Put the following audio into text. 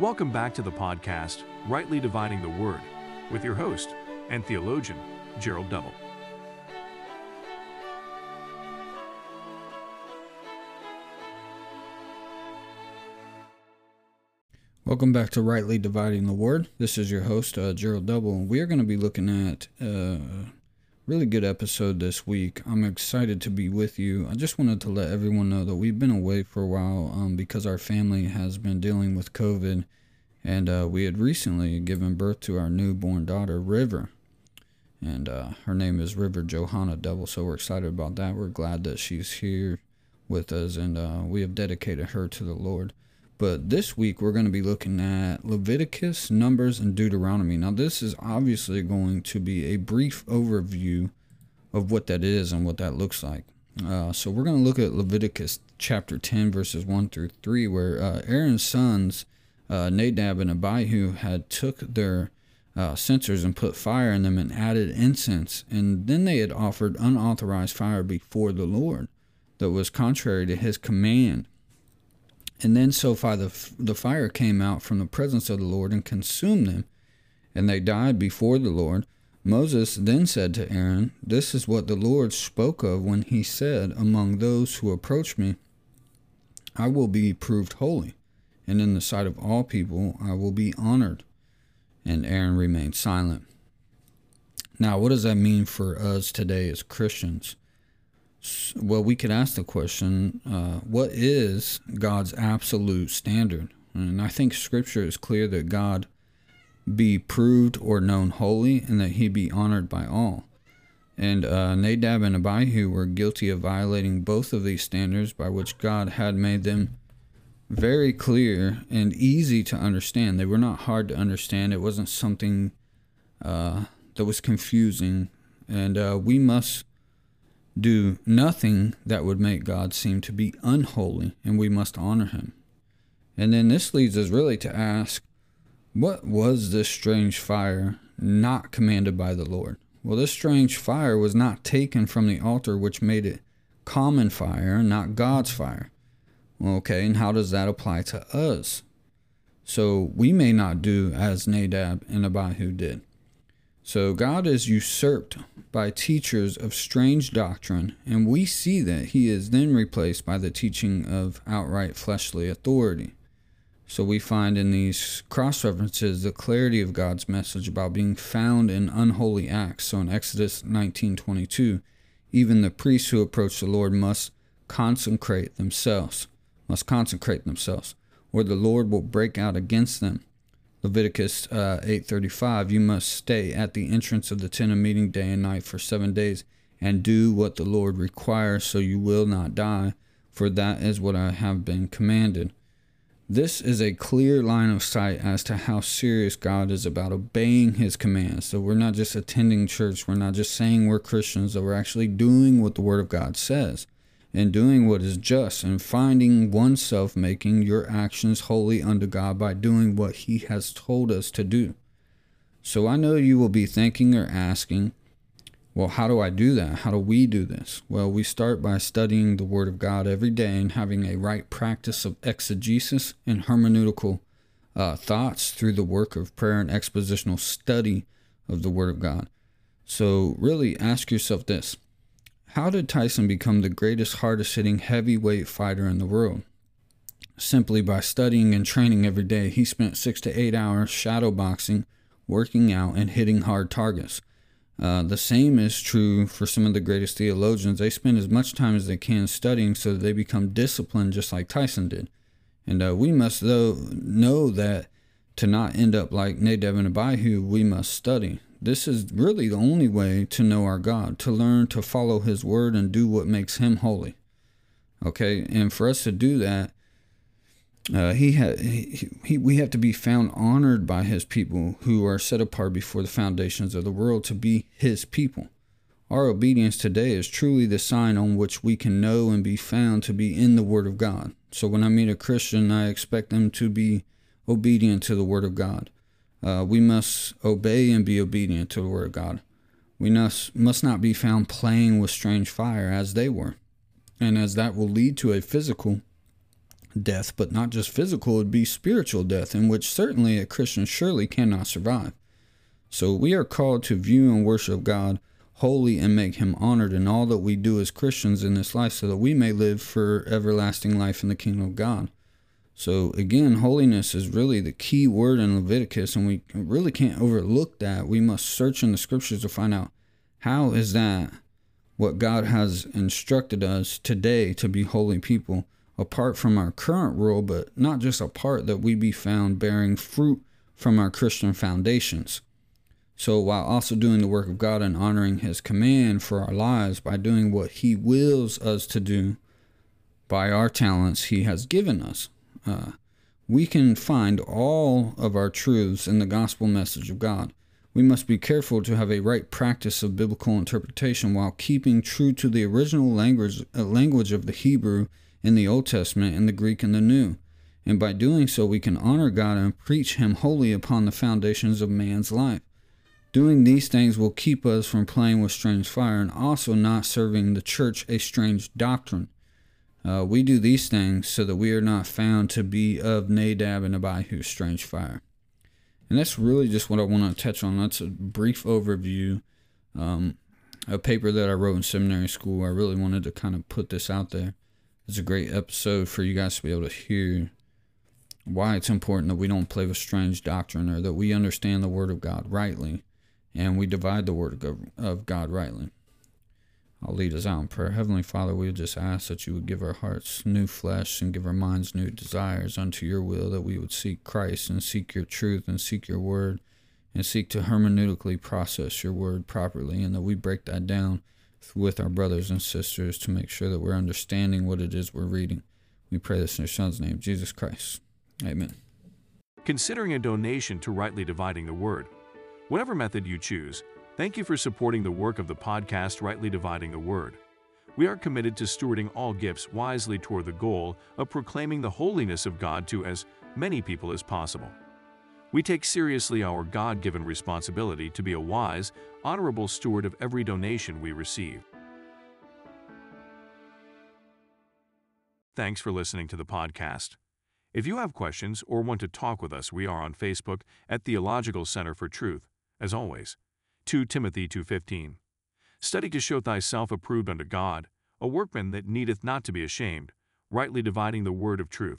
Welcome back to the podcast, Rightly Dividing the Word, with your host and theologian, Gerald Double. Welcome back to Rightly Dividing the Word. This is your host, uh, Gerald Double, and we are going to be looking at uh, really good episode this week. I'm excited to be with you. I just wanted to let everyone know that we've been away for a while um, because our family has been dealing with COVID, and uh, we had recently given birth to our newborn daughter, River. And uh, her name is River Johanna Double, so we're excited about that. We're glad that she's here with us, and uh, we have dedicated her to the Lord. But this week we're going to be looking at Leviticus, Numbers, and Deuteronomy. Now, this is obviously going to be a brief overview of what that is and what that looks like. Uh, so we're going to look at Leviticus chapter 10, verses 1 through 3, where uh, Aaron's sons, uh, Nadab and Abihu, had took their uh, censers and put fire in them and added incense. And then they had offered unauthorized fire before the Lord that was contrary to his command. And then so far the, the fire came out from the presence of the Lord and consumed them, and they died before the Lord. Moses then said to Aaron, This is what the Lord spoke of when he said, Among those who approach me, I will be proved holy, and in the sight of all people I will be honored. And Aaron remained silent. Now, what does that mean for us today as Christians? Well, we could ask the question uh, what is God's absolute standard? And I think Scripture is clear that God be proved or known holy and that he be honored by all. And uh, Nadab and Abihu were guilty of violating both of these standards by which God had made them very clear and easy to understand. They were not hard to understand, it wasn't something uh, that was confusing. And uh, we must do nothing that would make God seem to be unholy, and we must honor him. And then this leads us really to ask what was this strange fire not commanded by the Lord? Well, this strange fire was not taken from the altar, which made it common fire, not God's fire. Okay, and how does that apply to us? So we may not do as Nadab and Abihu did. So God is usurped by teachers of strange doctrine, and we see that he is then replaced by the teaching of outright fleshly authority. So we find in these cross references the clarity of God's message about being found in unholy acts. So in Exodus 19:22, even the priests who approach the Lord must consecrate themselves, must consecrate themselves, or the Lord will break out against them. Leviticus uh, 8:35 you must stay at the entrance of the tent of meeting day and night for 7 days and do what the Lord requires so you will not die for that is what I have been commanded. This is a clear line of sight as to how serious God is about obeying his commands. So we're not just attending church, we're not just saying we're Christians, that we're actually doing what the word of God says and doing what is just and finding oneself making your actions holy unto God by doing what He has told us to do. So I know you will be thinking or asking, well, how do I do that? How do we do this? Well, we start by studying the Word of God every day and having a right practice of exegesis and hermeneutical uh, thoughts through the work of prayer and expositional study of the Word of God. So, really ask yourself this how did Tyson become the greatest, hardest hitting heavyweight fighter in the world? Simply by studying and training every day. He spent six to eight hours shadow boxing, working out, and hitting hard targets. Uh, the same is true for some of the greatest theologians. They spend as much time as they can studying so that they become disciplined, just like Tyson did. And uh, we must, though, know that to not end up like Nadab and Abihu, we must study. This is really the only way to know our God, to learn to follow His word and do what makes Him holy. Okay, and for us to do that, uh, he had he, he, we have to be found honored by His people who are set apart before the foundations of the world to be His people. Our obedience today is truly the sign on which we can know and be found to be in the Word of God. So when I meet a Christian, I expect them to be obedient to the Word of God. Uh, we must obey and be obedient to the word of God. We must, must not be found playing with strange fire as they were, and as that will lead to a physical death, but not just physical, it would be spiritual death, in which certainly a Christian surely cannot survive. So we are called to view and worship God holy and make him honored in all that we do as Christians in this life so that we may live for everlasting life in the kingdom of God. So again, holiness is really the key word in Leviticus and we really can't overlook that. We must search in the scriptures to find out how is that what God has instructed us today to be holy people apart from our current rule, but not just apart that we be found bearing fruit from our Christian foundations. So, while also doing the work of God and honoring His command for our lives by doing what He wills us to do by our talents He has given us, uh, we can find all of our truths in the gospel message of God. We must be careful to have a right practice of biblical interpretation while keeping true to the original language, uh, language of the Hebrew in the Old Testament and the Greek in the New. And by doing so, we can honor God and preach Him wholly upon the foundations of man's life. Doing these things will keep us from playing with strange fire and also not serving the church a strange doctrine. Uh, we do these things so that we are not found to be of Nadab and Abihu's strange fire. And that's really just what I want to touch on. That's a brief overview. Um, a paper that I wrote in seminary school. I really wanted to kind of put this out there. It's a great episode for you guys to be able to hear why it's important that we don't play with strange doctrine or that we understand the Word of God rightly and we divide the word of God rightly. I'll lead us out in prayer. Heavenly Father, we just ask that you would give our hearts new flesh and give our minds new desires unto your will, that we would seek Christ and seek your truth and seek your word and seek to hermeneutically process your word properly, and that we break that down with our brothers and sisters to make sure that we're understanding what it is we're reading. We pray this in your Son's name, Jesus Christ. Amen. Considering a donation to rightly dividing the word, Whatever method you choose, thank you for supporting the work of the podcast Rightly Dividing the Word. We are committed to stewarding all gifts wisely toward the goal of proclaiming the holiness of God to as many people as possible. We take seriously our God given responsibility to be a wise, honorable steward of every donation we receive. Thanks for listening to the podcast. If you have questions or want to talk with us, we are on Facebook at Theological Center for Truth as always. 2 Timothy 2.15 Study to show thyself approved unto God, a workman that needeth not to be ashamed, rightly dividing the word of truth.